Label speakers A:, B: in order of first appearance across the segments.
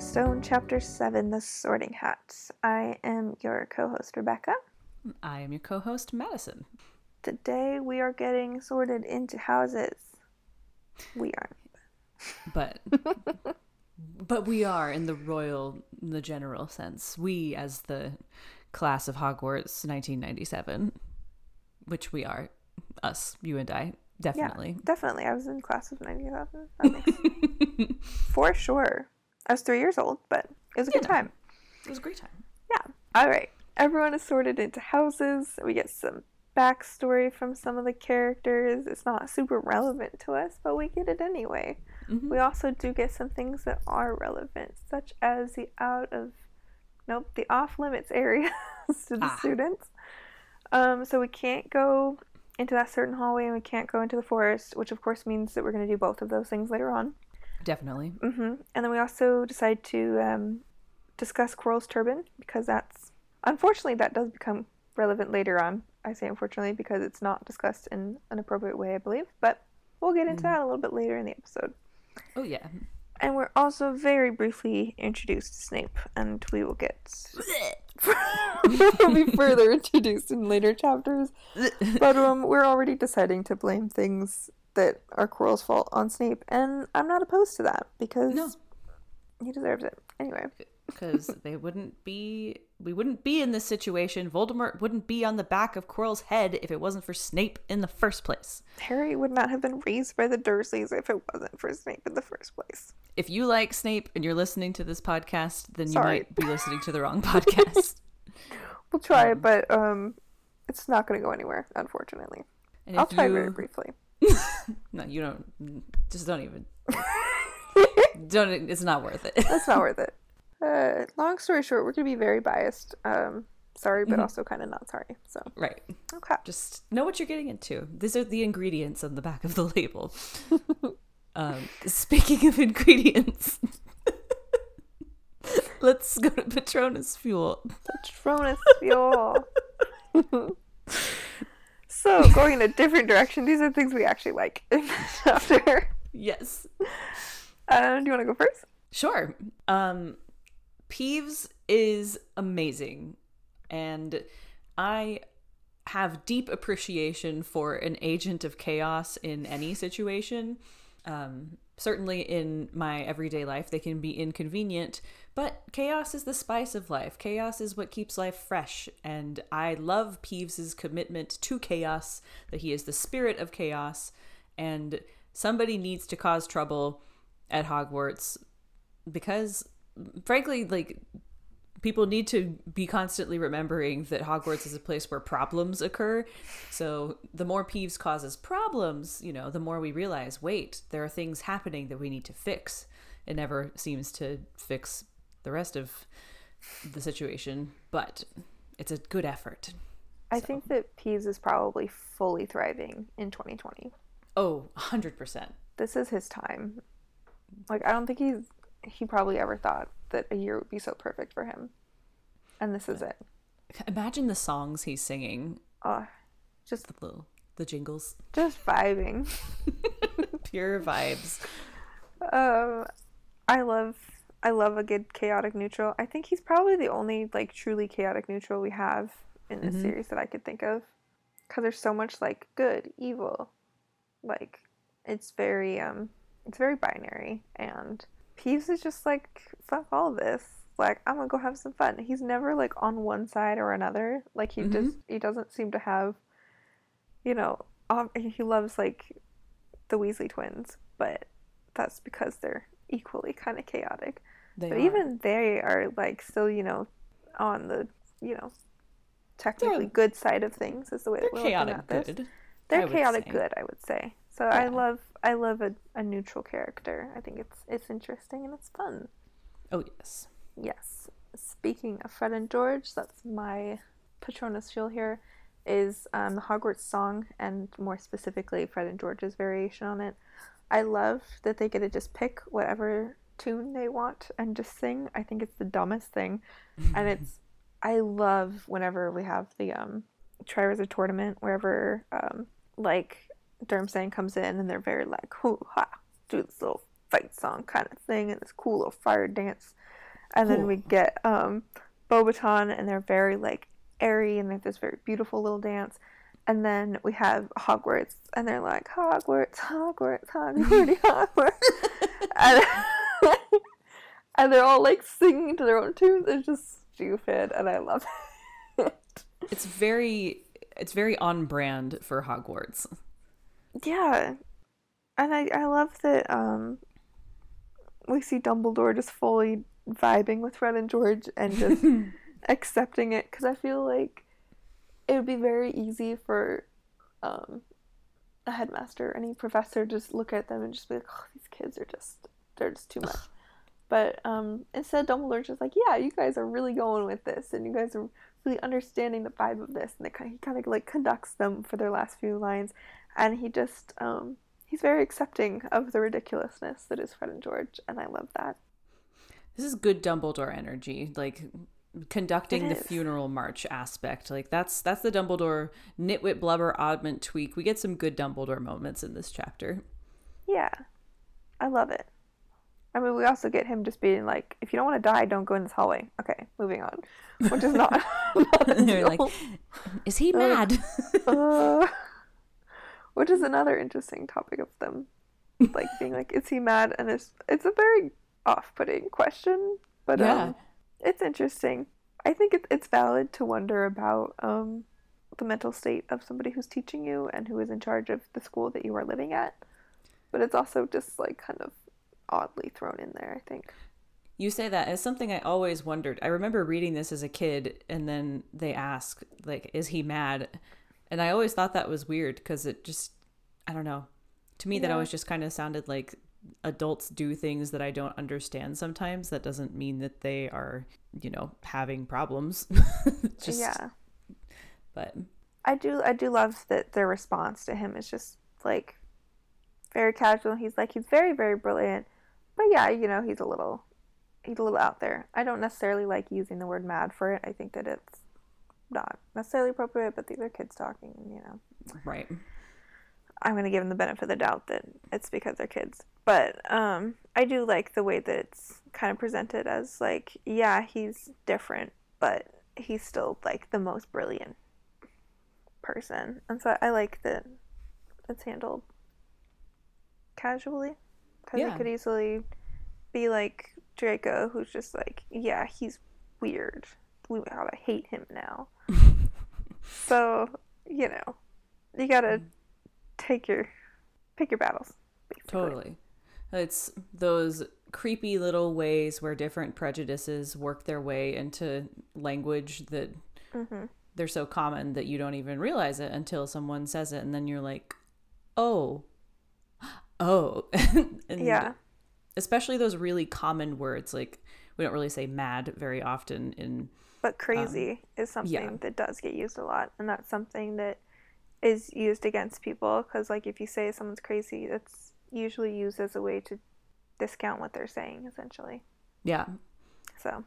A: Stone, Chapter 7 The Sorting Hat. I am your co host, Rebecca.
B: I am your co host, Madison.
A: Today we are getting sorted into houses. We aren't.
B: But. but we are in the royal, in the general sense. We, as the class of Hogwarts 1997, which we are, us, you and I, definitely.
A: Yeah, definitely. I was in class of 97. For sure. I was three years old, but it was a good
B: Yeah.
A: time.
B: It was a great time.
A: Yeah. All right. Everyone is sorted into houses. We get some backstory from some of the characters. It's not super relevant to us, but we get it anyway.
B: Mhm.
A: We also do get some things that are relevant, such as the out of, nope, the off limits areas to the
B: Ah.
A: students. Um, so we can't go into that certain hallway and we can't go into the forest, which of course means that we're going to do both of those things later on.
B: Definitely.
A: Mm-hmm. And then we also decide to um, discuss Quirrell's turban because that's unfortunately that does become relevant later on. I say unfortunately because it's not discussed in an appropriate way, I believe. But we'll get into
B: Mhm.
A: that a little bit later in the episode.
B: Oh, yeah.
A: And we're also very briefly introduced to Snape, and we will get will be further introduced in later chapters. But um, we're already deciding to blame things that are Quirrell's fault on Snape, and I'm not opposed to that because
B: No.
A: he deserves it. Anyway,
B: because they wouldn't be we wouldn't be in this situation voldemort wouldn't be on the back of quirrell's head if it wasn't for snape in the first place
A: Harry would not have been raised by the Dursleys if it wasn't for Snape in the first place.
B: if you like snape and you're listening to this podcast then you
A: Sorry.
B: might be listening to the wrong podcast
A: We'll try
B: Um,
A: it, but um, it's not going to go anywhere, unfortunately. I'll try
B: you
A: very briefly.
B: no you don't just don't even don't it's not worth it
A: That's not worth it. Uh, long story short, we're going to be very biased. Um, sorry, but
B: Mhm.
A: also kind of not sorry. So,
B: right
A: okay.
B: just know what you're getting into these are the ingredients on the back of the label um, speaking of ingredients let's go to patronus fuel
A: Patronus fuel. So, going in a different direction, these are things we actually like in this chapter.
B: yes
A: Uh, do you want to go first?
B: Sure. Um Peeves is amazing and I have deep appreciation for an agent of chaos in any situation. Um certainly in my everyday life they can be inconvenient, but chaos is the spice of life. Chaos is what keeps life fresh and I love Peeves's commitment to chaos, that he is the spirit of chaos and somebody needs to cause trouble at Hogwarts because frankly like people need to be constantly remembering that Hogwarts is a place where problems occur. So the more Peeves causes problems, you know, the more we realize, wait, there are things happening that we need to fix. It never seems to fix the rest of the situation, but it's a good effort.
A: I
B: So-
A: think that Peeves is probably fully thriving in 2020.
B: Oh, 100%.
A: This is his time. Like, I don't think he's he probably ever thought that a year would be so perfect for him. And this is it.
B: Imagine the songs he's singing,
A: Oh, just
B: the little the jingles,
A: just vibing.
B: pure vibes.
A: Um, I love I love a good chaotic neutral. I think he's probably the only like truly chaotic neutral we have in this
B: Mhm.
A: series that I could think of. Cause there's so much like good, evil, like it's very um it's very binary and Peeves is just like fuck all this. Like I'm gonna go have some fun. He's never like on one side or another. Like he
B: Mhm.
A: just he doesn't seem to have, you know, um, he loves like the Weasley twins, but that's because they're equally kind of chaotic.
B: They
A: but
B: are.
A: even they are like still, you know, on the you know technically
B: They're-
A: good side of things is the way that we're looking
B: chaotic
A: at this.
B: good.
A: They're chaotic
B: say.
A: good, I would say. So I love I love a, a neutral character. I think it's it's interesting and it's fun.
B: Oh yes.
A: Yes. Speaking of Fred and George, that's my Patronus fuel here. Is um, the Hogwarts song, and more specifically, Fred and George's variation on it. I love that they get to just pick whatever tune they want and just sing. I think it's the dumbest thing, and it's. I love whenever we have the um, Triwizard tournament, wherever um, like Durmstrang comes in and they're very like, hoo ha, do this little fight song kind of thing and this cool little fire dance. And then we get um Beauxbaton and they're very like airy and they have this very beautiful little dance. And then we have Hogwarts and they're like Hogwarts, Hogwarts, Hogwarts, Hogwarts. and, and they're all like singing to their own tunes. It's just stupid and I love it.
B: It's very it's very on brand for Hogwarts.
A: Yeah. And I, I love that um we see Dumbledore just fully vibing with Fred and George and just accepting it because I feel like it would be very easy for um a headmaster or any professor to just look at them and just be like, oh, these kids are just they're just too much. But um, instead, Dumbledore's just like, yeah, you guys are really going with this, and you guys are really understanding the vibe of this, and they kind of, he kind of like conducts them for their last few lines, and he just um, he's very accepting of the ridiculousness that is Fred and George, and I love that.
B: This is good Dumbledore energy, like conducting the funeral march aspect. Like that's that's the Dumbledore nitwit blubber oddment tweak. We get some good Dumbledore moments in this chapter.
A: Yeah, I love it. I mean, we also get him just being like, if you don't want to die, don't go in this hallway. Okay, moving on, which is not. not
B: like, is he mad?
A: uh, which is another interesting topic of them, like being like, is he mad? And it's it's a very off-putting question, but
B: Yeah.
A: um, it's interesting. I think it's it's valid to wonder about um, the mental state of somebody who's teaching you and who is in charge of the school that you are living at. But it's also just like kind of oddly thrown in there. I think.
B: You say that as something I always wondered. I remember reading this as a kid, and then they ask, like, is he mad? And I always thought that was weird because it just, I don't know. To me, that always just kind of sounded like adults do things that I don't understand sometimes. That doesn't mean that they are, you know, having problems. just,
A: yeah.
B: But
A: I do I do love that their response to him is just like very casual. He's like he's very very brilliant, but yeah, you know he's a little he's a little out there. I don't necessarily like using the word mad for it. I think that it's not necessarily appropriate, but these are kids talking, and you know
B: right.
A: I'm gonna give them the benefit of the doubt that it's because they're kids. But um, I do like the way that it's kind of presented as like yeah he's different, but he's still like the most brilliant person, and so I like that it's handled casually because
B: Yeah.
A: it could easily be like Draco, who's just like yeah he's weird. We gotta hate him now. so you know you gotta take your pick your battles. Basically.
B: Totally. It's those creepy little ways where different prejudices work their way into language that
A: Mm-hmm.
B: they're so common that you don't even realize it until someone says it and then you're like, "Oh. Oh." and
A: Yeah.
B: Especially those really common words like we don't really say mad very often in
A: But crazy is something
B: Um, yeah.
A: that does get used a lot, and that's something that is used against people because, like, if you say someone's crazy, that's usually used as a way to discount what they're saying, essentially.
B: yeah.
A: So,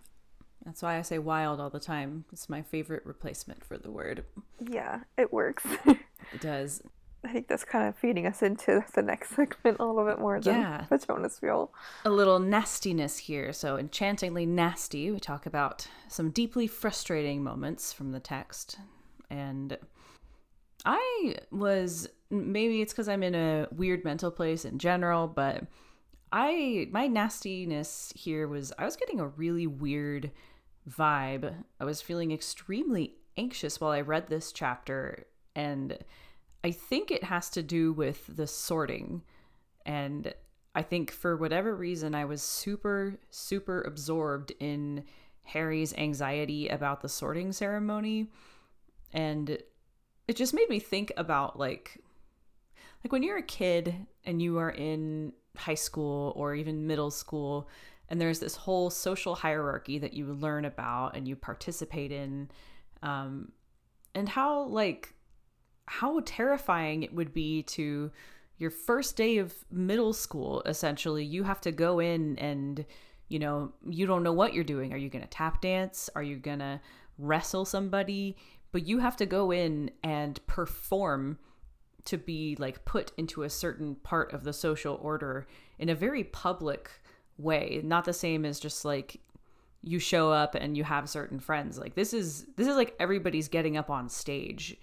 B: That's why I say wild all the time. It's my favorite replacement for the word.
A: yeah, it works.
B: It does.
A: I think that's kind of feeding us into the next segment a little bit more than
B: Yeah.
A: Patronus Fuel.
B: a little nastiness here. So, enchantingly nasty. We talk about some deeply frustrating moments from the text. And I was maybe it's because I'm in a weird mental place in general, but I my nastiness here was I was getting a really weird vibe. I was feeling extremely anxious while I read this chapter, and I think it has to do with the sorting. And I think for whatever reason, I was super, super absorbed in Harry's anxiety about the sorting ceremony. And it just made me think about like like when you're a kid and you are in high school or even middle school and there's this whole social hierarchy that you learn about and you participate in um and how like how terrifying it would be to your first day of middle school essentially. You have to go in and you know you don't know what you're doing. Are you going to tap dance? Are you going to wrestle somebody? But you have to go in and perform to be like put into a certain part of the social order in a very public way not the same as just like you show up and you have certain friends. Like this is this is like everybody's getting up on stage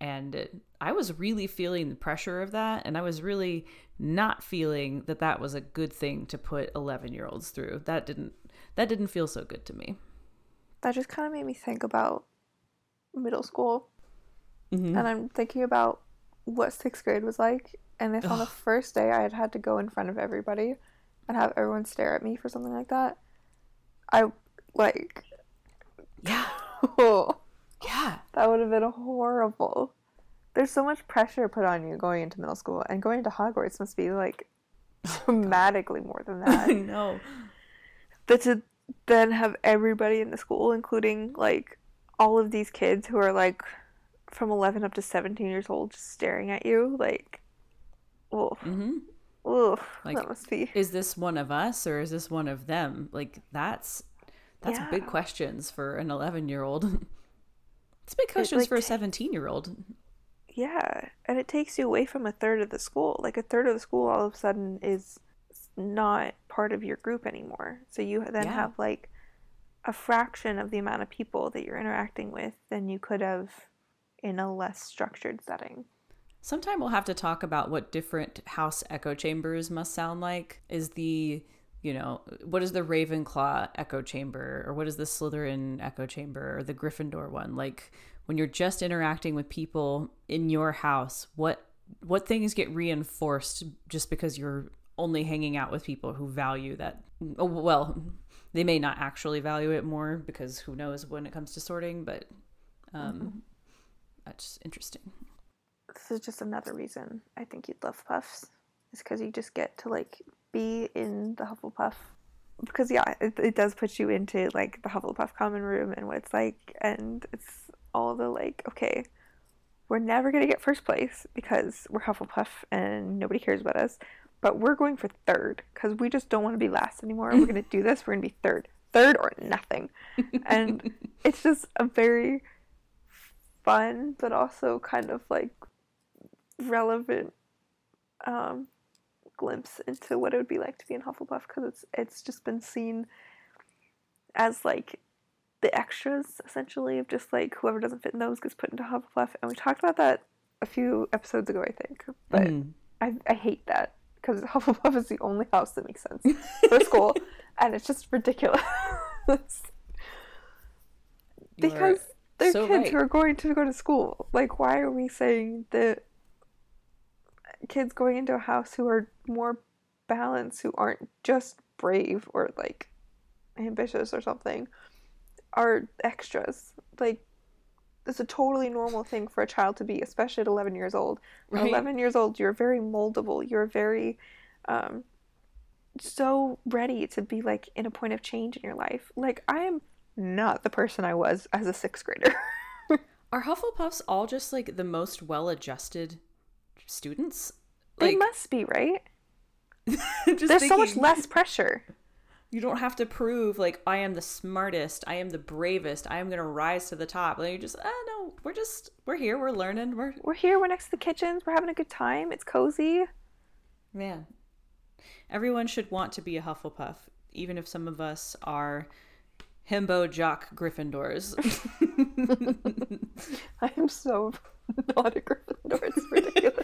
B: and it, i was really feeling the pressure of that and i was really not feeling that that was a good thing to put 11 year olds through that didn't that didn't feel so good to me
A: that just kind of made me think about middle school mm-hmm. and i'm thinking about what sixth grade was like and if Ugh. on the first day i had had to go in front of everybody and have everyone stare at me for something like that I like
B: yeah. yeah.
A: That would have been horrible. There's so much pressure put on you going into middle school and going into Hogwarts must be like dramatically more than that.
B: I know.
A: But to then have everybody in the school, including like all of these kids who are like from 11 up to 17 years old, just staring at you, like, oh, mm-hmm. Like, that must be.
B: Is this one of us or is this one of them? Like that's that's yeah. big questions for an 11 year old. it's big questions it, like, for a 17 year old.
A: Yeah, and it takes you away from a third of the school. Like a third of the school all of a sudden is not part of your group anymore. So you then yeah. have like a fraction of the amount of people that you're interacting with than you could have in a less structured setting.
B: Sometime we'll have to talk about what different house echo chambers must sound like. Is the, you know, what is the Ravenclaw echo chamber or what is the Slytherin echo chamber or the Gryffindor one? Like when you're just interacting with people in your house, what what things get reinforced just because you're only hanging out with people who value that oh, well, they may not actually value it more because who knows when it comes to sorting, but um mm-hmm. that's interesting
A: this is just another reason I think you'd love Puffs. Is because you just get to like be in the Hufflepuff. Because yeah, it, it does put you into like the Hufflepuff common room and what it's like, and it's all the like, okay, we're never gonna get first place because we're Hufflepuff and nobody cares about us, but we're going for third because we just don't want to be last anymore. we're gonna do this. We're gonna be third, third or nothing, and it's just a very fun but also kind of like relevant um, glimpse into what it would be like to be in Hufflepuff because it's it's just been seen as like the extras essentially of just like whoever doesn't fit in those gets put into Hufflepuff, and we talked about that a few episodes ago, I think. But mm. I I hate that because Hufflepuff is the only house that makes sense for school, and it's just ridiculous. because they're so kids right. who are going to go to school. Like, why are we saying that kids going into a house who are more balanced, who aren't just brave or like ambitious or something, are extras. Like, it's a totally normal thing for a child to be, especially at 11 years old. Right. At 11 years old, you're very moldable. You're very, um, so ready to be like in a point of change in your life. Like, I am not the person I was as a sixth grader.
B: Are Hufflepuffs all just like the most well adjusted students.
A: Like, they must be, right? There's thinking, so much less pressure.
B: You don't have to prove like I am the smartest, I am the bravest, I am gonna rise to the top. Like you just, ah, no, we're just, we're here, we're learning, we're
A: we're here, we're next to the kitchens, we're having a good time. It's cozy.
B: Man, everyone should want to be a Hufflepuff, even if some of us are himbo jock Gryffindors.
A: I am so not a Gryffindor. It's ridiculous.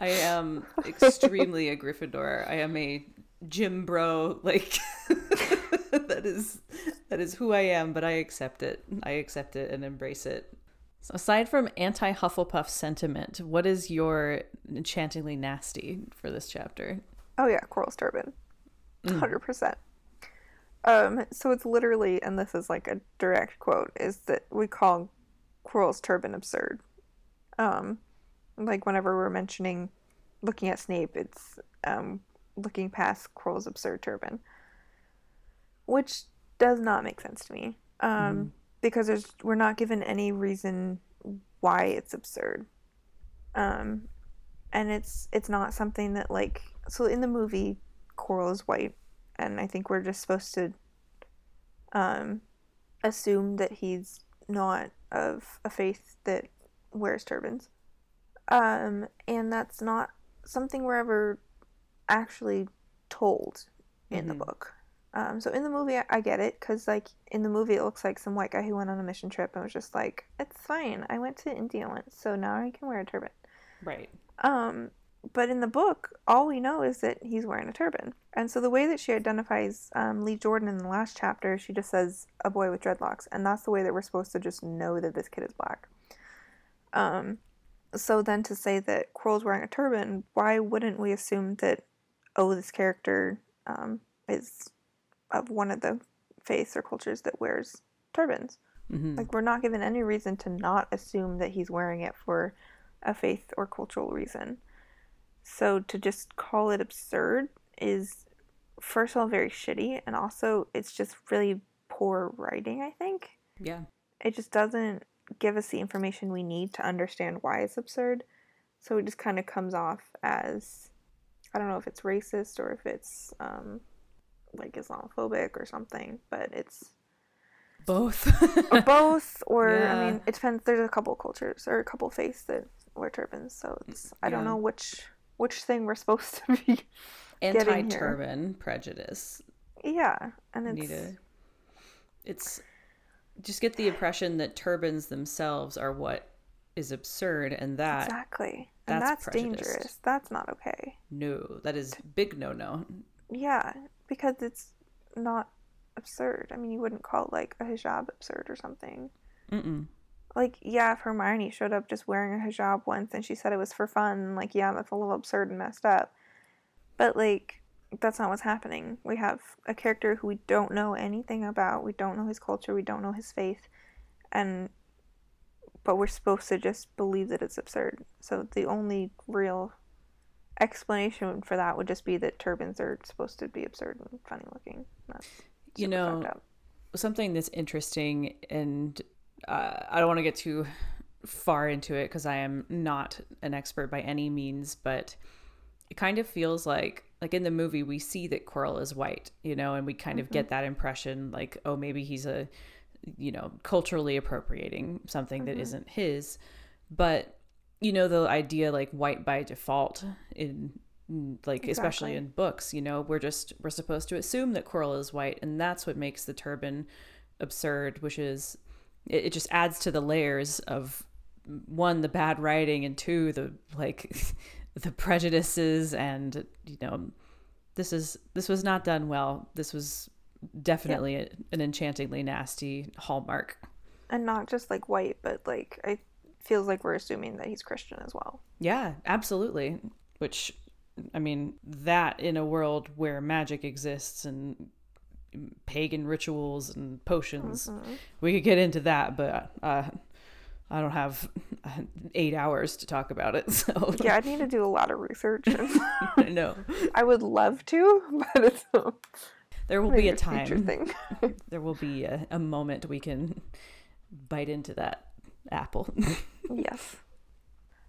B: I am extremely a Gryffindor. I am a gym bro. Like that is that is who I am. But I accept it. I accept it and embrace it. So aside from anti Hufflepuff sentiment, what is your enchantingly nasty for this chapter?
A: Oh yeah, Quirrell's turban, mm. hundred mm. percent. Um, so it's literally, and this is like a direct quote, is that we call Quirrell's turban absurd. Um, like whenever we're mentioning looking at Snape, it's um, looking past Quirrell's absurd turban, which does not make sense to me. Um, mm. because there's we're not given any reason why it's absurd. Um, and it's it's not something that like so in the movie Quirrell is white, and I think we're just supposed to um, assume that he's not of a faith that wears turbans. Um, and that's not something we're ever actually told in the
B: Mhm.
A: book. Um, so in the movie, I, I get it because like in the movie, it looks like some white guy who went on a mission trip and was just like, "It's fine. I went to India once, so now I can wear a turban."
B: Right.
A: Um, but in the book, all we know is that he's wearing a turban. And so the way that she identifies um, Lee Jordan in the last chapter, she just says a boy with dreadlocks, and that's the way that we're supposed to just know that this kid is black. Um, so then to say that Quirrell's wearing a turban, why wouldn't we assume that oh, this character um, is of one of the faiths or cultures that wears turbans?
B: hmm
A: Like we're not given any reason to not assume that he's wearing it for a faith or cultural reason. So to just call it absurd is first of all very shitty and also it's just really poor writing, I think.
B: Yeah.
A: It just doesn't give us the information we need to understand why it's absurd. So it just kind of comes off as I don't know if it's racist or if it's um like Islamophobic or something, but it's
B: Both.
A: or both or
B: Yeah.
A: i mean it depends there's a couple cultures or a couple faiths that wear turbans so it's i don't know which which thing we're supposed to be.
B: Anti-turban prejudice.
A: yeah and it's
B: need to. It's just get the impression that turbans themselves are what is absurd, and that
A: exactly. And
B: that's
A: dangerous. That's not okay.
B: No, that is big no no.
A: yeah because it's not absurd. I mean you wouldn't call like a hijab absurd or something.
B: Mm-mm.
A: like yeah if hermione showed up just wearing a hijab once and she said it was for fun like yeah that's a little absurd and messed up. But like that's not what's happening. We have a character who we don't know anything about. We don't know his culture. We don't know his faith. And but we're supposed to just believe that it's absurd. So the only real explanation for that would just be that turbans are supposed to be absurd and funny looking.
B: You know, something that's interesting and uh, i don't want to get too far into it because i am not an expert by any means but it kind of feels like like in the movie we see that Quirrell is white you know and we kind of get mm-hmm. that impression like oh maybe he's a you know culturally appropriating something that mm-hmm. isn't his. But you know the idea like white by default in like especially in books you know we're just we're supposed to assume that Quirrell is white and that's what makes the turban absurd which is it, it just adds to the layers of one the bad writing and two the like the prejudices and you know this is this was not done well this was definitely a, an enchantingly nasty hallmark
A: and not just like white but like it feels like we're assuming that he's christian as well
B: Yeah, absolutely. Which, I mean, that in a world where magic exists and pagan rituals and potions,
A: Mhm.
B: we could get into that, but uh, I don't have eight hours to talk about it. So,
A: yeah i need to do a lot of research and
B: no,
A: i would love to but it's a,
B: there will be a time.
A: thing
B: There will be a, a moment we can bite into that apple.
A: yes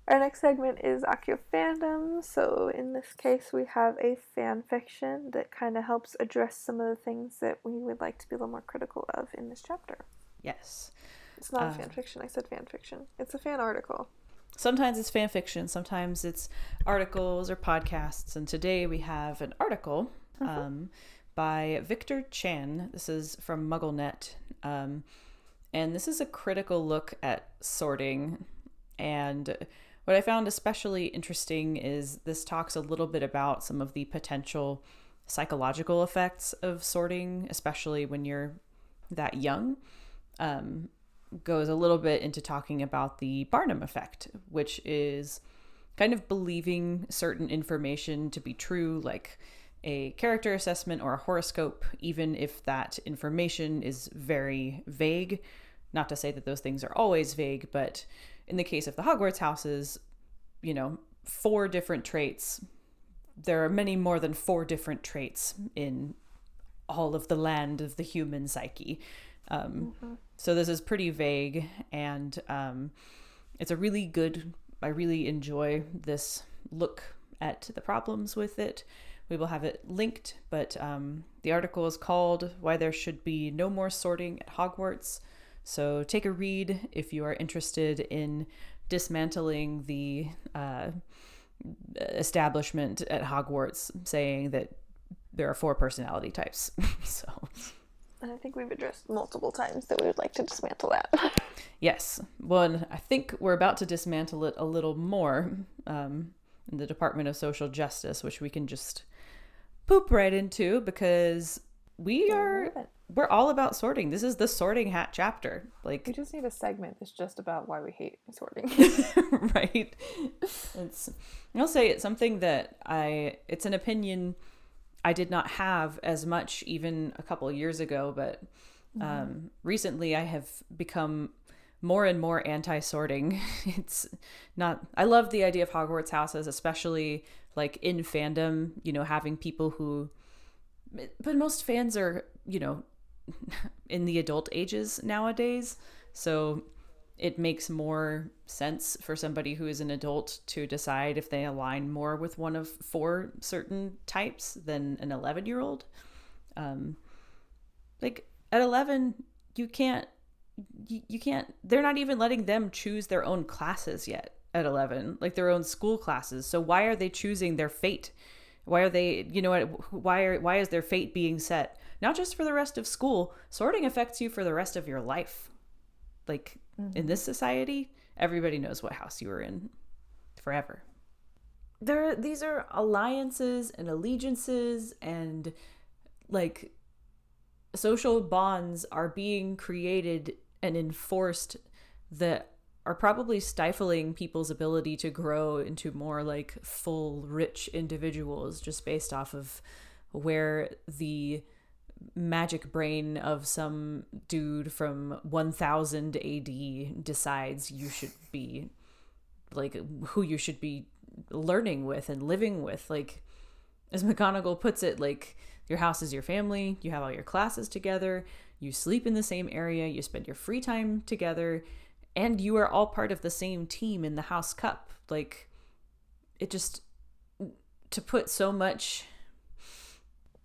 A: our next segment is Accio fandom. So in this case, we have a fan fiction that kind of helps address some of the things that we would like to be a little more critical of in this chapter.
B: yes.
A: It's not
B: Uh,
A: a fan fiction. I said fan fiction. It's a fan article.
B: Sometimes it's fan fiction, sometimes it's articles or podcasts. And today we have an article um, by Victor Chan. This is from MuggleNet. Um, and this is a critical look at sorting. And what I found especially interesting is this talks a little bit about some of the potential psychological effects of sorting, especially when you're that young. Um, goes a little bit into talking about the Barnum effect, which is kind of believing certain information to be true, like a character assessment or a horoscope, even if that information is very vague. Not to say that those things are always vague, but in the case of the Hogwarts houses, you know, four different traits. There are many more than four different traits in all of the land of the human psyche. Um, So this is pretty vague, and um, it's a really good. I really enjoy this look at the problems with it. We will have it linked, but um, the article is called "Why There Should Be No More Sorting at Hogwarts." So take a read if you are interested in dismantling the uh, establishment at Hogwarts, saying that there are four personality types. so.
A: And I think we've addressed multiple times that we would like to dismantle that.
B: yes. Well, I think we're about to dismantle it a little more um, in the Department of Social Justice, which we can just poop right into because we are we're all about sorting. This is the sorting hat chapter. Like
A: we just need a segment that's just about why we hate sorting.
B: right. It's I'll say it's something that I it's an opinion I did not have as much even a couple years ago, but mm-hmm. um, recently I have become more and more anti-sorting. It's not I love the idea of Hogwarts houses, especially like in fandom, you know, having people who but most fans are, you know, in the adult ages nowadays. So it makes more sense for somebody who is an adult to decide if they align more with one of four certain types than an 11 year old. Um, like at 11, you can't, you, you can't, they're not even letting them choose their own classes yet at 11, like their own school classes. So why are they choosing their fate? Why are they, you know, what why are, why is their fate being set? Not just for the rest of school, sorting affects you for the rest of your life. Like mm-hmm. in this society, everybody knows what house you were in forever. There these are alliances and allegiances and like social bonds are being created and enforced that are probably stifling people's ability to grow into more like full rich individuals just based off of where the magic brain of some dude from 1000 AD decides you should be like who you should be learning with and living with. Like as McGonagall puts it like your house is your family you have all your classes together you sleep in the same area you spend your free time together and you are all part of the same team in the house cup. Like it just to put so much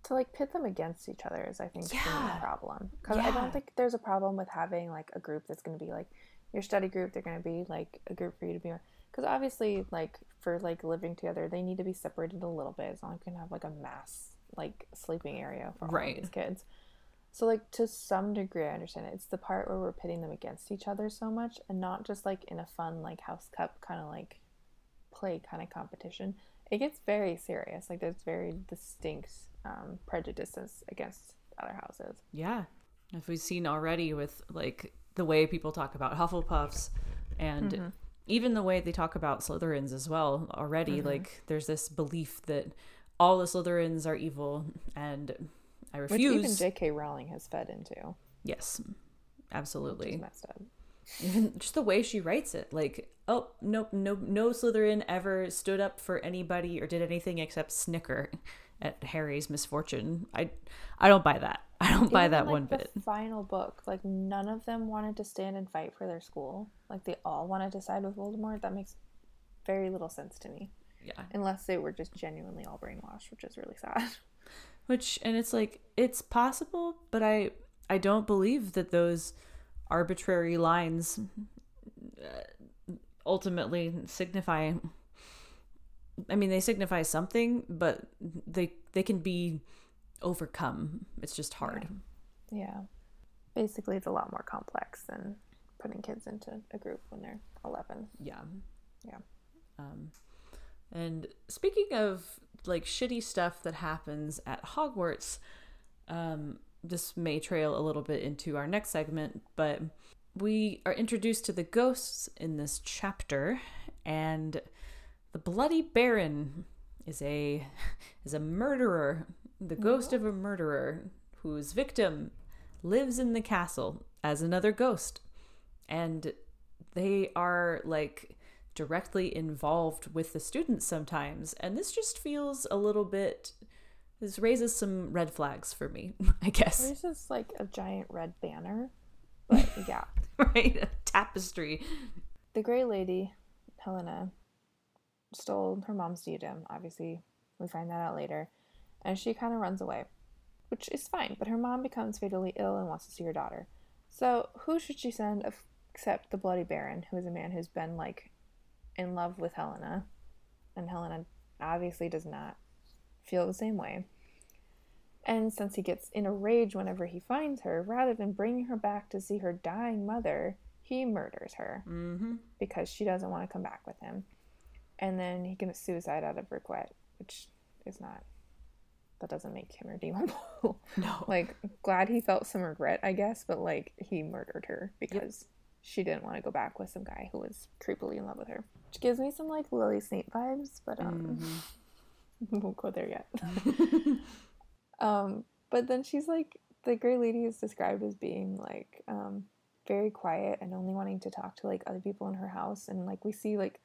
A: to like pit them against each other is I think yeah. the problem because yeah. I don't think there's a problem with having like a group that's going to be like your study group. They're going to be like a group for you to be because obviously like for like living together they need to be separated a little bit as long as you can have like a mass like sleeping area for all right. these kids. So like to some degree I understand it. It's the part where we're pitting them against each other so much and not just like in a fun like house cup kind of like play kind of competition. It gets very serious. Like there's very distinct um, prejudices against other houses.
B: Yeah, if we've seen already with like the way people talk about Hufflepuffs and mm-hmm. even the way they talk about Slytherins as well already. Mm-hmm. Like there's this belief that all the Slytherins are evil, and I refuse. Which
A: even J.K. Rowling has fed into.
B: Yes, absolutely. messed up. Even just the way she writes it, like, oh nope, no, no Slytherin ever stood up for anybody or did anything except snicker at Harry's misfortune. I I don't buy that. I don't Even buy that
A: like
B: one bit.
A: Final book, like none of them wanted to stand and fight for their school. Like they all wanted to side with Voldemort. That makes very little sense to me. Yeah. Unless they were just genuinely all brainwashed, which is really sad.
B: Which and it's like it's possible, but I I don't believe that those arbitrary lines uh, ultimately signify I mean, they signify something, but they they can be overcome. It's just hard.
A: Yeah. yeah. Basically, it's a lot more complex than putting kids into a group when they're 11.
B: Yeah.
A: Yeah.
B: Um, and speaking of like shitty stuff that happens at Hogwarts, um, this may trail a little bit into our next segment, but we are introduced to the ghosts in this chapter, and the Bloody Baron is a is a murderer, the ghost of a murderer whose victim lives in the castle as another ghost. And they are like directly involved with the students sometimes, and this just feels a little bit this raises some red flags for me, I guess.
A: This is like a giant red banner. But yeah.
B: right? A tapestry.
A: The Grey Lady, Helena, stole her mom's diadem. Obviously, we find that out later. And she kind of runs away, which is fine. But her mom becomes fatally ill and wants to see her daughter. So, who should she send except the Bloody Baron, who is a man who's been like in love with Helena, and Helena obviously does not feel the same way. And since he gets in a rage whenever he finds her, rather than bringing her back to see her dying mother, he murders her
B: Mm-hmm.
A: because she doesn't want to come back with him. And then he commits suicide out of regret, which is not, that doesn't make him redeemable.
B: No.
A: like, glad he felt some regret, I guess, but like, he murdered her because she didn't want to go back with some guy who was creepily in love with her. Which gives me some like Lily Snape vibes, but um,
B: Mhm.
A: We won't go there yet. um, but then she's like, the Grey Lady is described as being like um, very quiet and only wanting to talk to like other people in her house. And like we see like,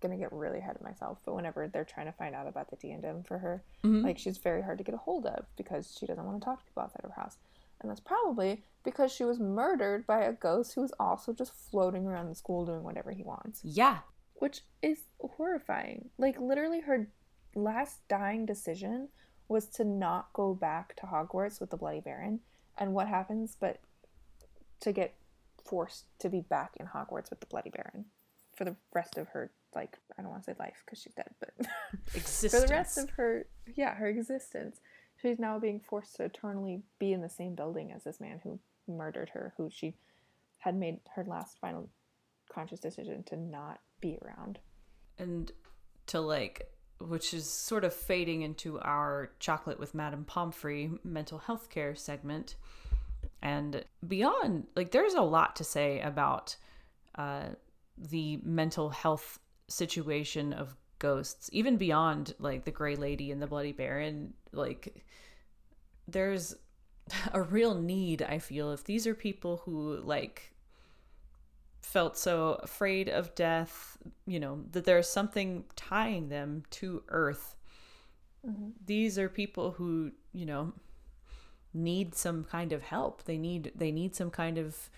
A: gonna get really ahead of myself, but whenever they're trying to find out about the diadem for her,
B: Mhm.
A: like she's very hard to get a hold of because she doesn't want to talk to people outside of her house. And that's probably because she was murdered by a ghost who was also just floating around the school doing whatever he wants
B: yeah.
A: which is horrifying. Like literally her last dying decision was to not go back to Hogwarts with the Bloody Baron. And what happens but to get forced to be back in Hogwarts with the Bloody Baron for the rest of her like I don't want to say life because she's dead, but
B: Existence.
A: for the rest of her yeah, her existence. She's now being forced to eternally be in the same building as this man who murdered her, who she had made her last final conscious decision to not be around.
B: and to like which is sort of fading into our chocolate with madame pomfrey mental health care segment. And beyond like there's a lot to say about uh, the mental health situation of ghosts even beyond like the gray lady and the bloody baron. Like there's a real need i feel if these are people who like felt so afraid of death, you know, that there's something tying them to Earth. Mm-hmm. These are people who, you know, need some kind of help. They need they need some kind of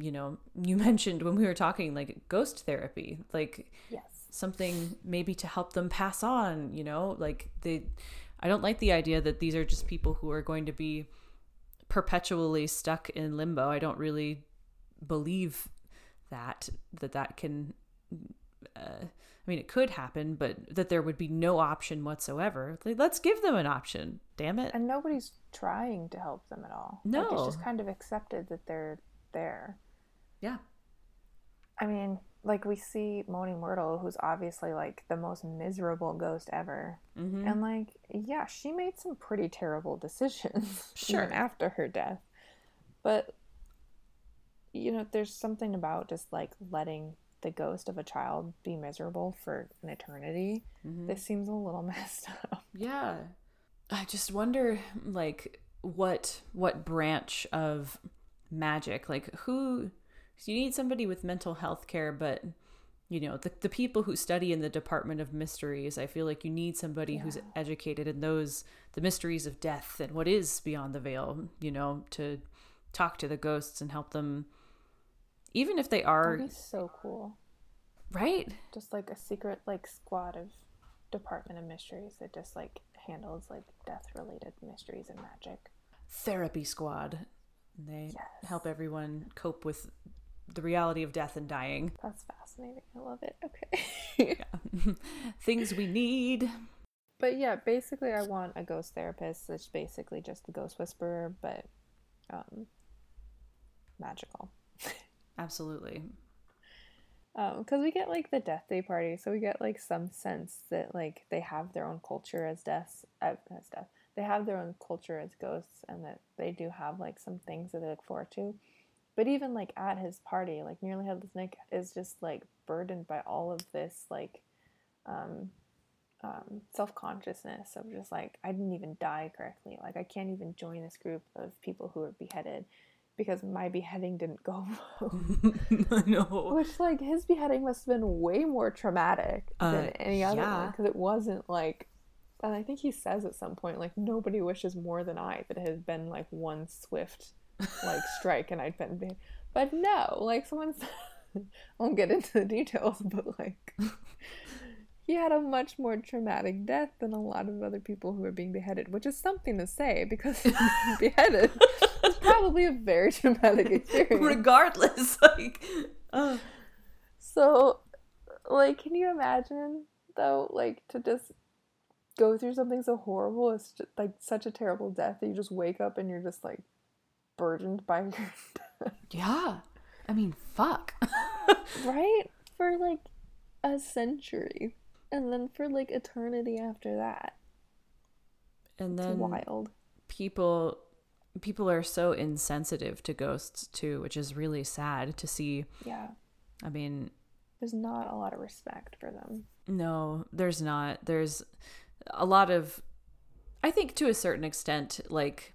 B: you know, you mentioned when we were talking like ghost therapy, like
A: Yes.
B: something maybe to help them pass on, you know, like they I don't like the idea that these are just people who are going to be perpetually stuck in limbo. I don't really believe that that that can uh, I mean it could happen, but that there would be no option whatsoever. Like, let's give them an option. Damn it.
A: And nobody's trying to help them at all. Like,
B: No.
A: it's just kind of accepted that they're there.
B: Yeah.
A: I mean, like we see Moaning Myrtle, who's obviously like the most miserable ghost ever.
B: Mhm.
A: And like, yeah, she made some pretty terrible decisions
B: Sure.
A: even after her death. But you know, there's something about just like letting the ghost of a child be miserable for an eternity.
B: Mhm.
A: This seems a little messed up.
B: Yeah. I just wonder like what what branch of magic like who you need somebody with mental health care but you know the, the people who study in the department of mysteries i feel like you need somebody who's educated in those the mysteries of death and what is beyond the veil you know to talk to the ghosts and help them even if they are
A: so cool.
B: right?
A: Just like a secret like squad of department of mysteries that just like handles like death related mysteries and magic.
B: Therapy squad. They
A: Yes.
B: help everyone cope with the reality of death and dying.
A: That's fascinating. I love it. Okay.
B: Things we need.
A: But yeah basically i want a ghost therapist that's basically just the ghost whisperer but um magical
B: absolutely.
A: Because we get like the death day party so we get like some sense that like they have their own culture as deaths uh, as death. They have their own culture as ghosts and that they do have like some things that they look forward to. But even like at his party like nearly headless nick is just like burdened by all of this like um, um, self-consciousness of just like i didn't even die correctly. Like i can't even join this group of people who are beheaded because my beheading didn't go well
B: no
A: which, like, his beheading must have been way more traumatic than
B: Uh,
A: any other one because it wasn't like. And I think he says at some point, like, nobody wishes more than I that it had been like one swift, like, strike and I'd been. Be- but no, like, someone's. I won't get into the details, but like. He had a much more traumatic death than a lot of other people who were being beheaded, which is something to say because being beheaded is probably a very traumatic experience.
B: regardless like uh,
A: So, like, can you imagine though, like to just go through something so horrible? It's just like such a terrible death that you just wake up and you're just like burdened by your death.
B: Yeah. I mean, fuck.
A: right for like a century, and then for like eternity after that.
B: and
A: It's
B: then
A: wild.
B: people people are so insensitive to ghosts too, which is really sad to see.
A: Yeah,
B: I mean,
A: there's not a lot of respect for them.
B: No, there's not. There's a lot of I think to a certain extent like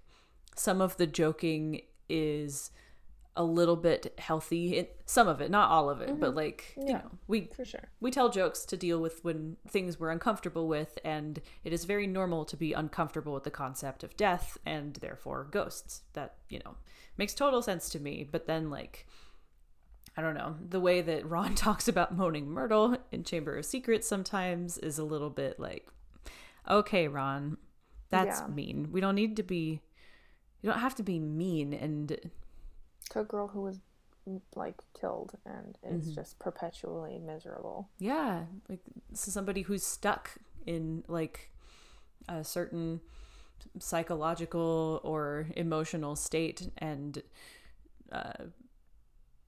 B: some of the joking is a little bit healthy. It, some of it, not all of it, but mm-hmm. like you
A: Yeah.
B: know, we
A: For sure.
B: we tell jokes to deal with when things we're uncomfortable with and it is very normal to be uncomfortable with the concept of death and therefore ghosts. That, you know, makes total sense to me, but then like I don't know. The way that Ron talks about moaning Myrtle in Chamber of Secrets sometimes is a little bit like, okay, Ron, that's
A: Yeah.
B: mean. We don't need to be, you don't have to be mean. And
A: To a girl who was like killed and is just perpetually miserable.
B: yeah, like is somebody who's stuck in like a certain psychological or emotional state and uh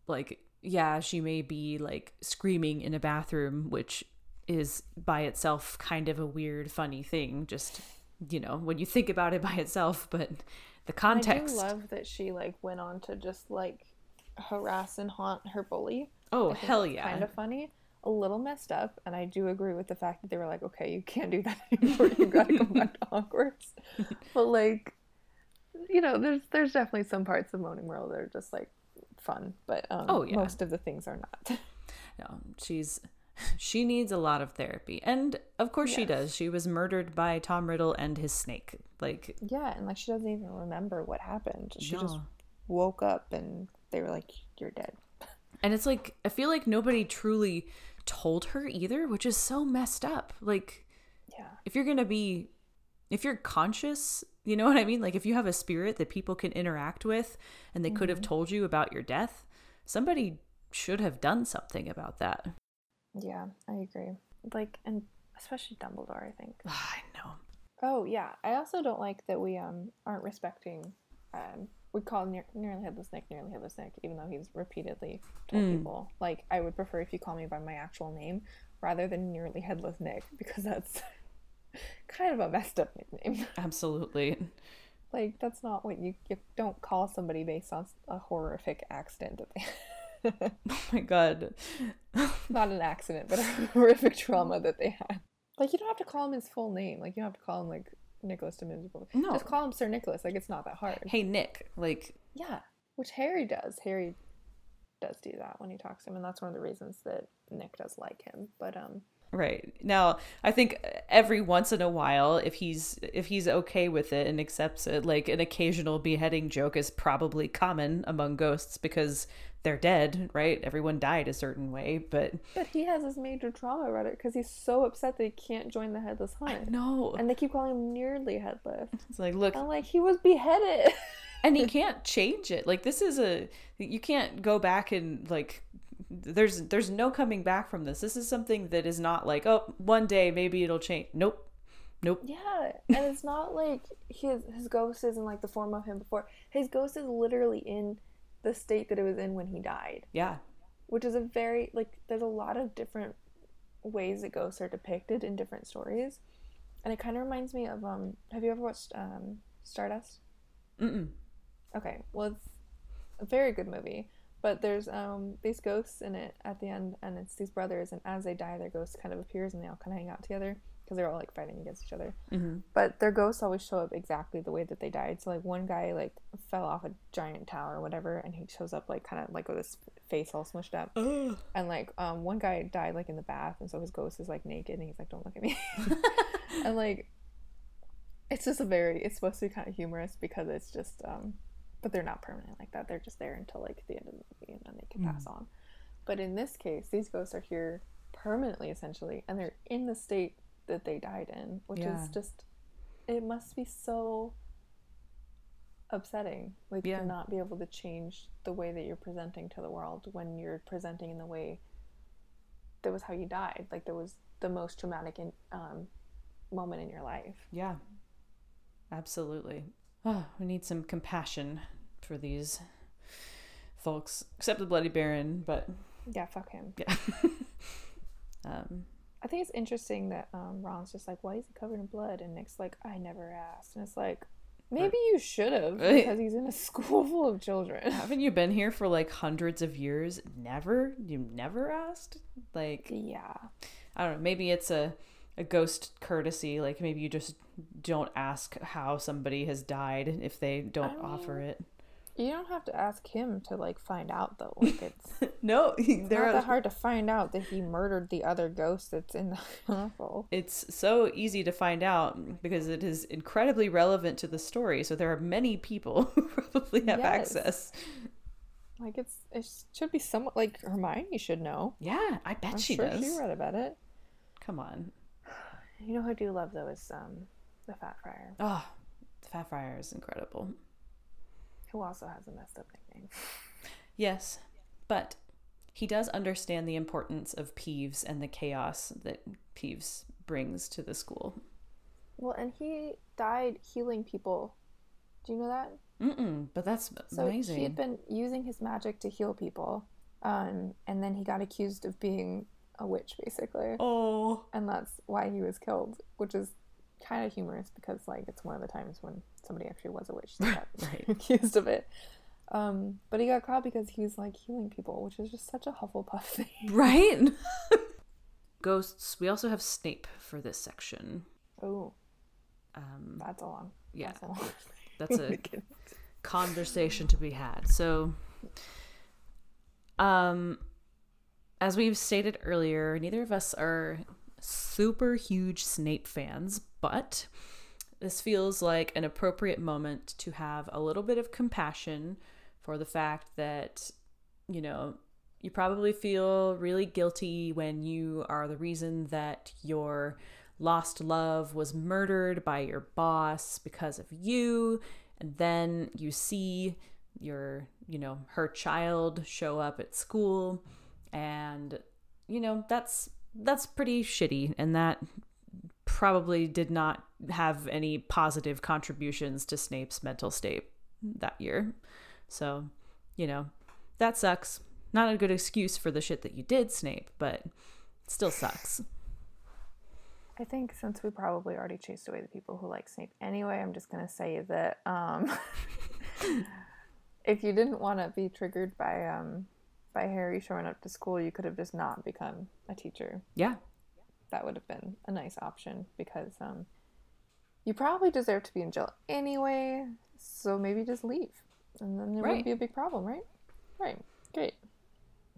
B: like yeah she may be like screaming in a bathroom which is by itself kind of a weird funny thing just you know when you think about it by itself but the context
A: I do love that she like went on to just like harass and haunt her bully.
B: oh hell yeah
A: Kind of funny. A little messed up, and I do agree with the fact that they were like, okay, you can't do that anymore. You gotta go back to Hogwarts. but like, you know, there's there's definitely some parts of Moaning Myrtle that are just like fun, but um,
B: Oh, yeah.
A: most of the things are not.
B: no, she's she needs a lot of therapy and of course she does she was murdered by tom riddle and his snake like
A: yeah, and like she doesn't even remember what happened. She just woke up and they were like, "You're dead."
B: And it's like I feel like nobody truly told her either, which is so messed up. Like
A: Yeah.
B: if you're going to be if you're conscious, you know what I mean? Like if you have a spirit that people can interact with and they could have mm-hmm. told you about your death, somebody should have done something about that.
A: Yeah, I agree. Like, and especially Dumbledore, I think.
B: I know.
A: Oh yeah, I also don't like that we um aren't respecting. Um, we call near, nearly headless Nick nearly headless Nick, even though he's repeatedly told
B: Mm.
A: people like I would prefer if you call me by my actual name rather than nearly headless Nick because that's kind of a messed up nickname.
B: Absolutely.
A: like that's not what you you don't call somebody based on a horrific accident that they.
B: Oh my god.
A: not an accident, but a horrific trauma that they had. Like you don't have to call him his full name. Like you don't have to call him like Nicholas de Miserable.
B: No.
A: Just call him Sir Nicholas. Like it's not that hard.
B: Hey Nick, like
A: Yeah. Which Harry does. Harry does do that when he talks to him, and that's one of the reasons that Nick does like him. But um
B: Right. Now, I think every once in a while if he's if he's okay with it and accepts it, like an occasional beheading joke is probably common among ghosts because they're dead, right? Everyone died a certain way, but
A: but he has this major trauma about it because he's so upset that he can't join the headless hunt.
B: no.
A: And they keep calling him nearly headless.
B: It's like, look,
A: I'm like, he was beheaded.
B: and he can't change it. Like this is a you can't go back and like there's there's no coming back from this. This is something that is not like, oh, one day maybe it'll change. Nope. Nope.
A: Yeah, and it's not like his his ghost is in like the form of him before. His ghost is literally in the state that it was in when he died,
B: Yeah.
A: which is a very like there's a lot of different ways that ghosts are depicted in different stories. And it kind of reminds me of um have you ever watched um Stardust?
B: Mm-mm.
A: Okay, well it's a very good movie, but there's um these ghosts in it at the end and it's these brothers and as they die their ghost kind of appears and they all kind of hang out together because they're all like fighting against each other
B: Mm-hmm.
A: but their ghosts always show up exactly the way that they died. So like one guy like fell off a giant tower or whatever, and he shows up like kind of like with his face all smushed up. And like um one guy died like in the bath, and so his ghost is like naked, and he's like, "Don't look at me." and like, it's just a very it's supposed to be kind of humorous because it's just um, but they're not permanent like that. They're just there until like the end of the movie, and then they can pass on. But in this case, these ghosts are here permanently, essentially, and they're in the state that they died in, which
B: Yeah.
A: is just it must be so upsetting like
B: Yeah.
A: to not be able to change the way that you're presenting to the world when you're presenting in the way that was how you died. Like that was the most traumatic in, um, moment in your life.
B: Yeah. Absolutely. Oh, we need some compassion for these folks, except the Bloody Baron, but
A: Yeah, fuck him.
B: yeah. um,
A: I think it's interesting that um, Ron's just like, why is he covered in blood? And Nick's like, I never asked. And it's like, maybe you should have because he's in a school full of children.
B: haven't you been here for like hundreds of years? Never? You never asked? Like,
A: yeah.
B: I don't know. Maybe it's a a ghost courtesy. Like maybe you just don't ask how somebody has died if they don't
A: I
B: offer
A: mean,
B: it.
A: You don't have to ask him to like find out though. Like it's
B: no,
A: It's not
B: are.
A: that hard to find out that he murdered the other ghost that's in the novel.
B: It's so easy to find out because it is incredibly relevant to the story. So there are many people who probably have
A: Yes.
B: access.
A: Like it's it should be somewhat like Hermione should know.
B: Yeah, I bet
A: I'm
B: she
A: sure
B: does.
A: she read about it.
B: Come on.
A: You know who I do love though is um the Fat Friar,
B: Oh, the Fat Friar is incredible.
A: who also has a messed up nickname.
B: Yes, but he does understand the importance of Peeves and the chaos that Peeves brings to the school.
A: Well, and he died healing people. Do you know that?
B: Mm-mm, but that's
A: So
B: amazing.
A: he had been using his magic to heal people, um, and then he got accused of being a witch, basically,
B: Oh,
A: and that's why he was killed, which is kind of humorous because like it's one of the times when somebody actually was a witch that got
B: Right.
A: accused of it. Um, but he got caught because he was like healing people, which is just such a Hufflepuff thing.
B: right? Ghosts. We also have Snape for this section.
A: Oh,
B: Um,
A: that's a long.
B: yeah,
A: That's a long.
B: that's a conversation to be had. So, um, as we've stated earlier, neither of us are super huge Snape fans, but this feels like an appropriate moment to have a little bit of compassion for the fact that, you know, you probably feel really guilty when you are the reason that your lost love was murdered by your boss because of you and then you see your you know her child show up at school and you know that's that's pretty shitty. And that probably did not have any positive contributions to Snape's mental state that year. So you know that sucks. Not a good excuse for the shit that you did Snape but still sucks.
A: I think since we probably already chased away the people who like Snape anyway, I'm just gonna say that um, if you didn't want to be triggered by um, by Harry showing up to school, you could have just not become a teacher.
B: yeah
A: That would have been a nice option because um, you probably deserve to be in jail anyway. So maybe just leave, and then there
B: Right.
A: wouldn't be a big problem, right? Right. Great.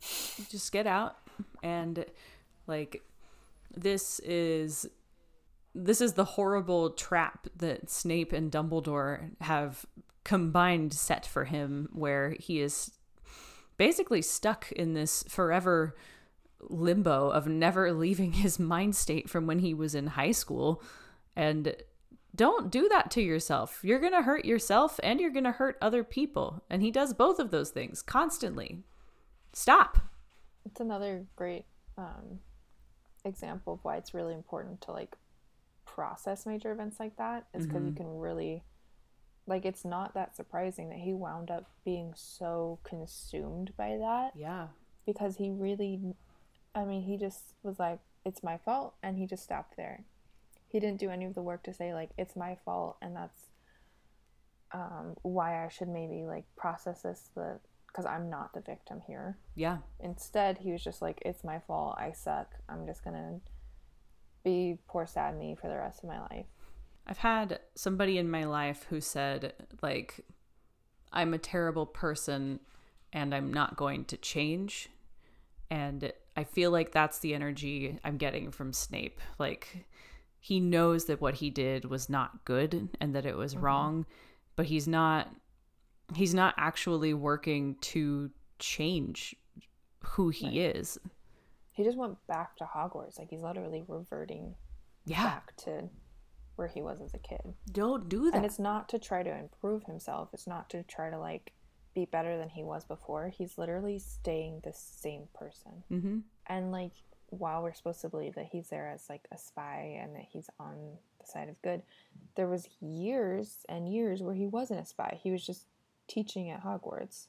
B: just get out and like this is this is the horrible trap that Snape and Dumbledore have combined set for him where he is basically stuck in this forever limbo of never leaving his mind state from when he was in high school and don't do that to yourself. You're going to hurt yourself and you're going to hurt other people. And he does both of those things constantly. Stop.
A: it's another great um, example of why it's really important to like process major events like that is because you can really like it's not that surprising that he wound up being so consumed by that
B: Yeah.
A: because he really i mean he just was like it's my fault and he just stopped there he didn't do any of the work to say like it's my fault and that's um, why i should maybe like process this the because i'm not the victim here
B: Yeah.
A: Instead, he was just like, "It's my fault. I suck. I'm just gonna be poor sad me for the rest of my life."
B: I've had somebody in my life who said, like, I'm a terrible person and I'm not going to change. And I feel like that's the energy I'm getting from Snape. Like, he knows that what he did was not good and that it was mm-hmm. wrong, but he's not he's not actually working to change who he is.
A: He just went back to Hogwarts. Like he's literally reverting
B: Yeah.
A: back to where he was as a kid.
B: Don't do that.
A: And it's not to try to improve himself. It's not to try to like be better than he was before. He's literally staying the same person.
B: mm-hmm.
A: And like while we're supposed to believe that he's there as like a spy and that he's on the side of good, there was years and years where he wasn't a spy. He was just teaching at Hogwarts.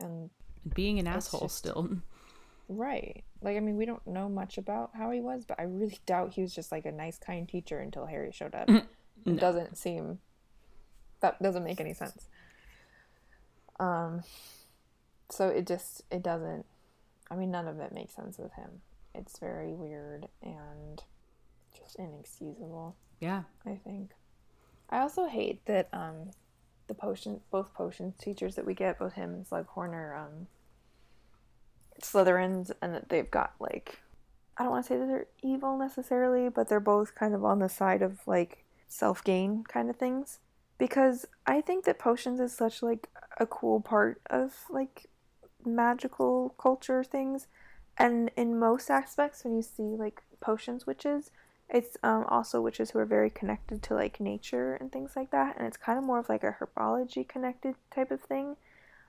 A: And
B: being an asshole
A: just-
B: still.
A: right. Like I mean, we don't know much about how he was, but I really doubt he was just like a nice kind teacher until Harry showed up. It doesn't seem that doesn't make any sense. Um so it just it doesn't I mean none of it makes sense with him. It's very weird and just inexcusable,
B: Yeah.
A: I think. I also hate that um the potion both potions teachers that we get, both him and Slughorn are um Slytherins and that they've got like I don't want to say that they're evil necessarily, but they're both kind of on the side of like self gain kind of things. Because I think that potions is such like a cool part of like magical culture things. And in most aspects when you see like potions witches, it's um, also witches who are very connected to like nature and things like that. And it's kind of more of like a herbology connected type of thing.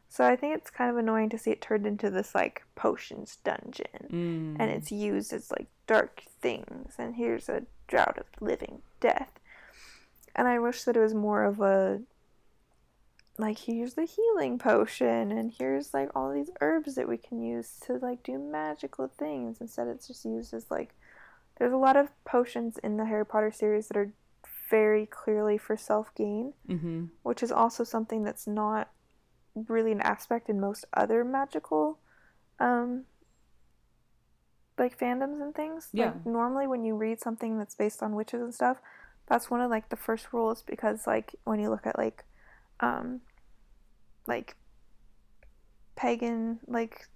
A: So I think it's kind of annoying to see it turned into this like potions dungeon.
B: Mm.
A: and it's used as like dark things. And here's a drought of living death. And i wish that it was more of a like here's the healing potion. And here's like all these herbs that we can use to like do magical things. Instead it's just used as like there's a lot of potions in the harry potter series that are very clearly for self-gain
B: hmm
A: which is also something that's not really an aspect in most other magical um like fandoms and things
B: Yeah.
A: like normally when you read something that's based on witches and stuff that's one of like the first rules because like when you look at like um like pagan like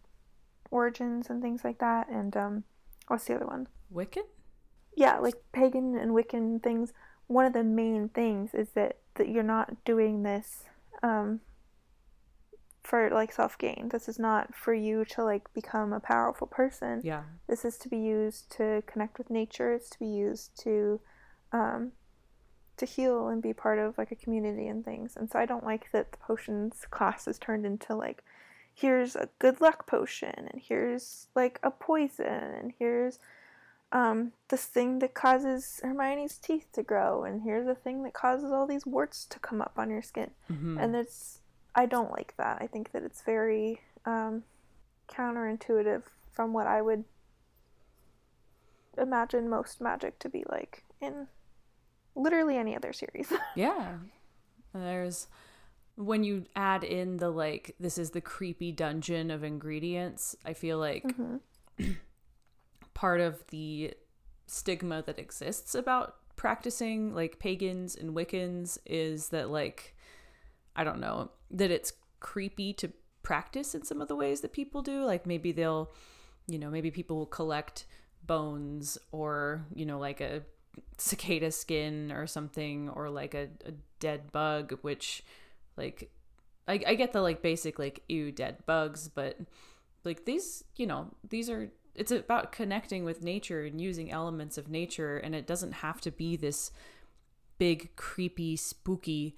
A: origins and things like that and um what's the other one
B: Wiccan?
A: yeah, like pagan and Wiccan things, one of the main things is that, that you're not doing this um, for like self gain. This is not for you to like become a powerful person.
B: Yeah.
A: This is to be used to connect with nature. It's to be used to um, to heal and be part of like a community and things. And so I don't like that the potions class is turned into like here's a good luck potion and here's like a poison and here's um, this thing that causes Hermione's teeth to grow, and here's a thing that causes all these warts to come up on your skin.
B: hmm
A: And it's, I don't like that. I think that it's very um, counterintuitive from what I would imagine most magic to be like in literally any other series.
B: Yeah. There's when you add in the like this is the creepy dungeon of ingredients, I feel like
A: Mhm.
B: part of the stigma that exists about practicing like pagans and Wiccans is that like I don't know, that it's creepy to practice in some of the ways that people do. Like maybe they'll, you know, maybe people will collect bones or, you know, like a cicada skin or something or like a, a dead bug, which like I, I get the like basic like ew dead bugs, but like these, you know, these are it's about connecting with nature and using elements of nature and it doesn't have to be this big creepy spooky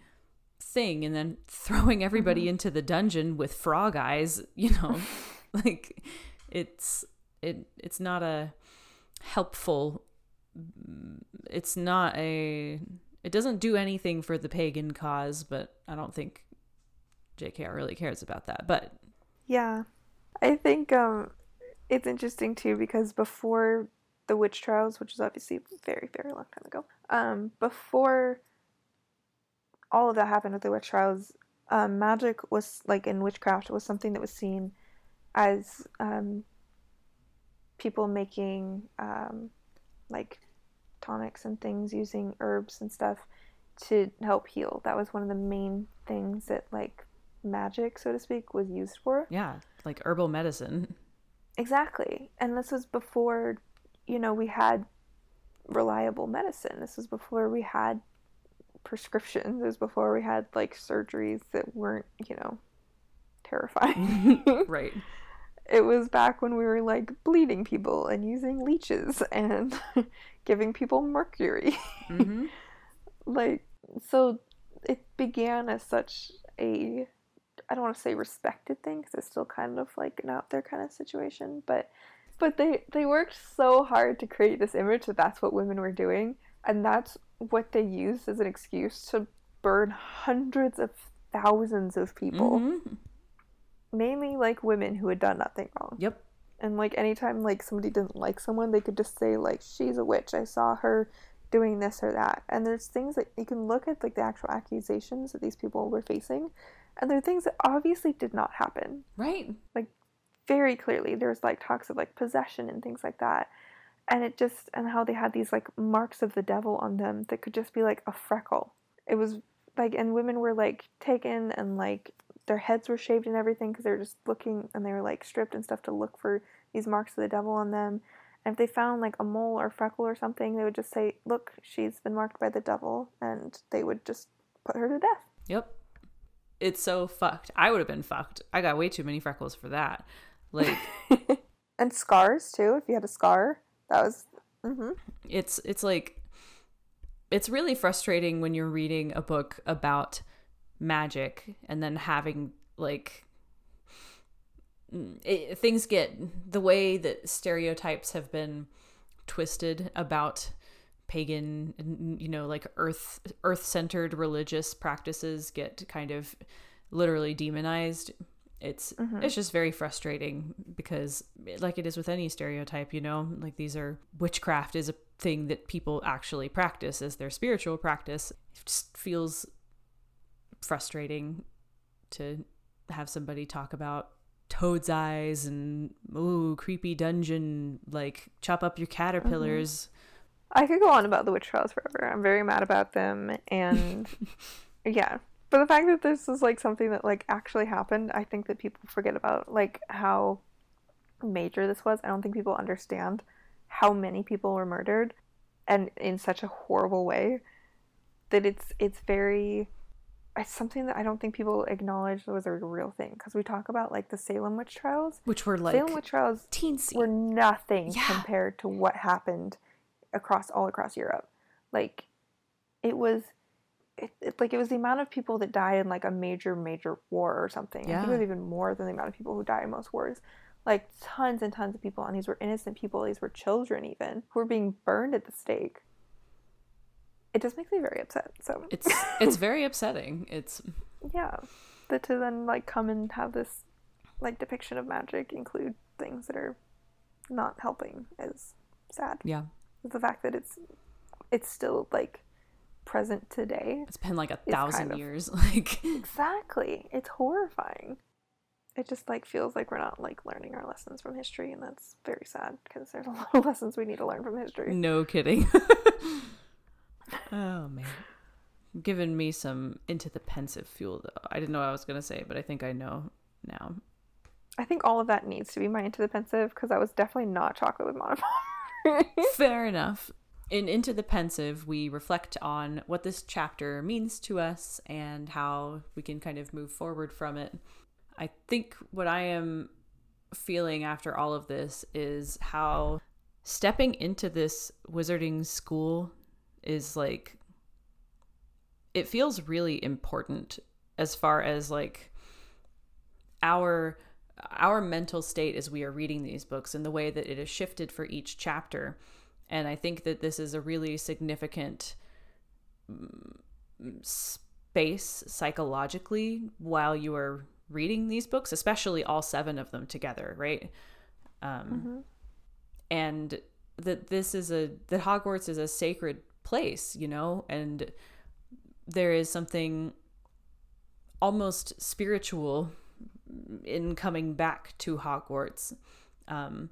B: thing and then throwing everybody into the dungeon with frog eyes you know like it's it it's not a helpful it's not a it doesn't do anything for the pagan cause but i don't think jkr really cares about that but
A: Yeah. I think um it's interesting too because before the witch trials, which is obviously very, very long time ago, um, before all of that happened with the witch trials, um, magic was like in witchcraft was something that was seen as um, people making um, like tonics and things using herbs and stuff to help heal. That was one of the main things that like magic, so to speak, was used for.
B: yeah like herbal medicine
A: Exactly. And this was before, you know, we had reliable medicine. This was before we had prescriptions. Was before we had like surgeries that weren't, you know, terrifying.
B: right
A: it was back when we were like bleeding people and using leeches and giving people mercury.
B: hmm
A: like so it began as such a I don't want to say respected thing because it's still kind of like an out there kind of situation, but but they they worked so hard to create this image that that's what women were doing, and that's what they used as an excuse to burn hundreds of thousands of people,
B: Mhm.
A: mainly like women who had done nothing wrong.
B: Yep.
A: And like anytime like somebody didn't like someone, they could just say like she's a witch. I saw her doing this or that. And there's things that you can look at like the actual accusations that these people were facing, and there are things that obviously did not happen.
B: Right.
A: Like very clearly, there's like talks of like possession and things like that. And it just and how they had these like marks of the devil on them that could just be like a freckle. It was like and women were like taken and like their heads were shaved and everything because they were just looking and they were like stripped and stuff to look for these marks of the devil on them. And if they found like a mole or freckle or something, they would just say, "Look, she's been marked by the devil," and they would just put her to death.
B: Yep. It's so fucked. I would have been fucked. I got way too many freckles for that. Like
A: and scars too. If you had a scar, that was. hmm
B: it's it's like it's really frustrating when you're reading a book about magic and then having like mm, it, things get the way that stereotypes have been twisted about pagan you know like earth earth centered religious practices get kind of literally demonized it's mm-hmm. it's just very frustrating because like it is with any stereotype you know like these are witchcraft is a thing that people actually practice as their spiritual practice it just feels frustrating to have somebody talk about toad's eyes and ooh creepy dungeon like chop up your caterpillars mm-hmm.
A: I could go on about the witch trials forever. I'm very mad about them, and yeah. But the fact that this is like something that like actually happened, I think that people forget about like how major this was. I don't think people understand how many people were murdered, and in such a horrible way that it's it's very it's something that I don't think people acknowledge was a real thing because we talk about like the Salem witch trials.
B: which were like
A: Salem witch trials
B: teensy
A: were nothing
B: Yeah.
A: compared to what happened across all across Europe. Like it was it, it like it was the amount of people that died in like a major major war or something. Yeah. I think it was even more than the amount of people who die in most wars. Like tons and tons of people and these were innocent people, these were children even who were being burned at the stake. It just makes me very upset. So
B: it's it's very upsetting it's
A: yeah. That to then like come and have this like depiction of magic include things that are not helping is sad.
B: yeah
A: the fact that it's it's still like present today.
B: it's been like a thousand
A: kind of-
B: years like
A: Exactly. It's horrifying. It just like feels like we're not like learning our lessons from history and that's very sad because there's a lot of lessons we need to learn from history.
B: No kidding. oh man. Giving me some into the Pensieve fuel though. I didn't know what I was gonna say, but I think I know now.
A: I think all of that needs to be my into the Pensieve because I was definitely not chocolate with monofilament.
B: Fair enough. In Into the Pensieve, we reflect on what this chapter means to us and how we can kind of move forward from it. I think what I am feeling after all of this is how stepping into this wizarding school is like it feels really important as far as like our our mental state as we are reading these books and the way that it is shifted for each chapter and i think that this is a really significant mm, space psychologically while you are reading these books especially all seven of them together right? Um and that this is a that hogwarts is a sacred place you know? And there is something almost spiritual in coming back to Hogwarts. Um,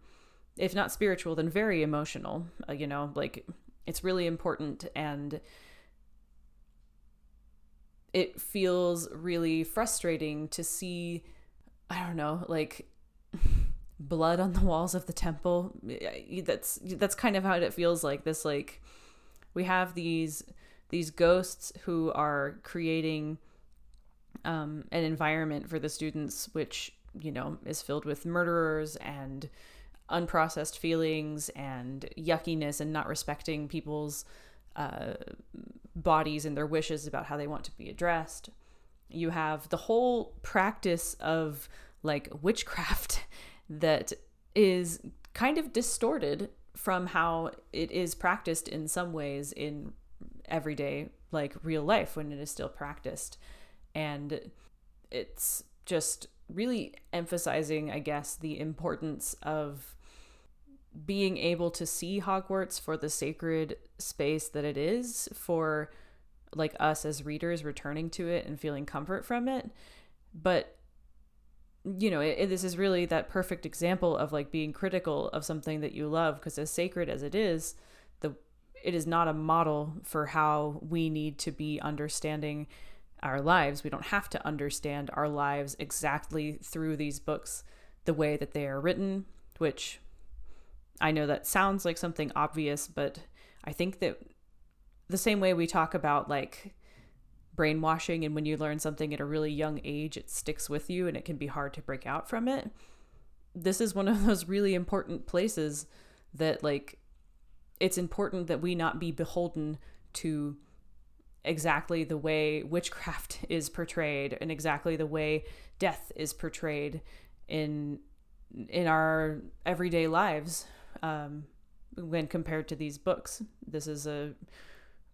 B: if not spiritual, then very emotional. Uh, you know, like it's really important and it feels really frustrating to see, I don't know, like blood on the walls of the temple. That's that's kind of how it feels like. This like we have these these ghosts who are creating um, an environment for the students which you know is filled with murderers and unprocessed feelings and yuckiness and not respecting people's uh, bodies and their wishes about how they want to be addressed. You have the whole practice of like witchcraft that is kind of distorted from how it is practiced in some ways in everyday like real life when it is still practiced. And it's just really emphasizing i guess the importance of being able to see hogwarts for the sacred space that it is for like us as readers returning to it and feeling comfort from it. But you know it, it, this is really that perfect example of like being critical of something that you love because as sacred as it is the it is not a model for how we need to be understanding our lives. We don't have to understand our lives exactly through these books the way that they are written which i know that sounds like something obvious but i think that the same way we talk about like brainwashing and when you learn something at a really young age it sticks with you and it can be hard to break out from it. This is one of those really important places that like it's important that we not be beholden to exactly the way witchcraft is portrayed and exactly the way death is portrayed in in our everyday lives um, when compared to these books this is a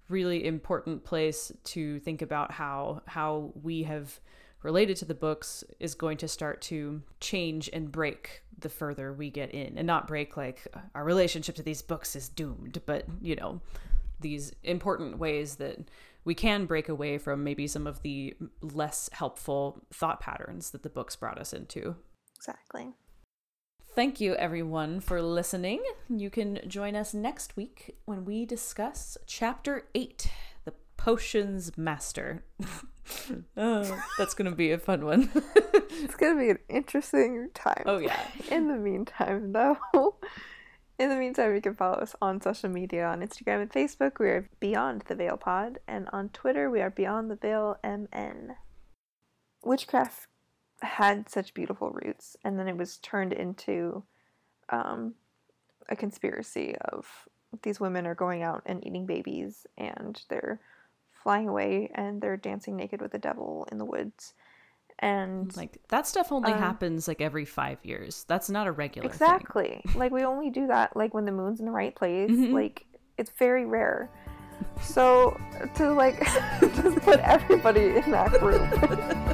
B: really important place to think about how how we have related to the books is going to start to change and break the further we get in. And not break like our relationship to these books is doomed but you know these important ways that we can break away from maybe some of the less helpful thought patterns that the books brought us into.
A: Exactly
B: Thank you, everyone, for listening. You can join us next week when we discuss Chapter 8 The Potions Master. oh, that's going to be a fun one.
A: it's going to be an interesting time.
B: Oh, yeah.
A: In the meantime, though, in the meantime, you can follow us on social media on Instagram and Facebook. We are Beyond the Veil Pod, and on Twitter, we are Beyond the Veil MN. Witchcraft had such beautiful roots, and then it was turned into um, a conspiracy of these women are going out and eating babies, and they're flying away, and they're dancing naked with the devil in the woods. And
B: like that stuff only um, happens like every five years. That's not a regular
A: exactly. Thing. Like we only do that like when the moon's in the right place. Mm-hmm. Like it's very rare. So to like just put everybody in that group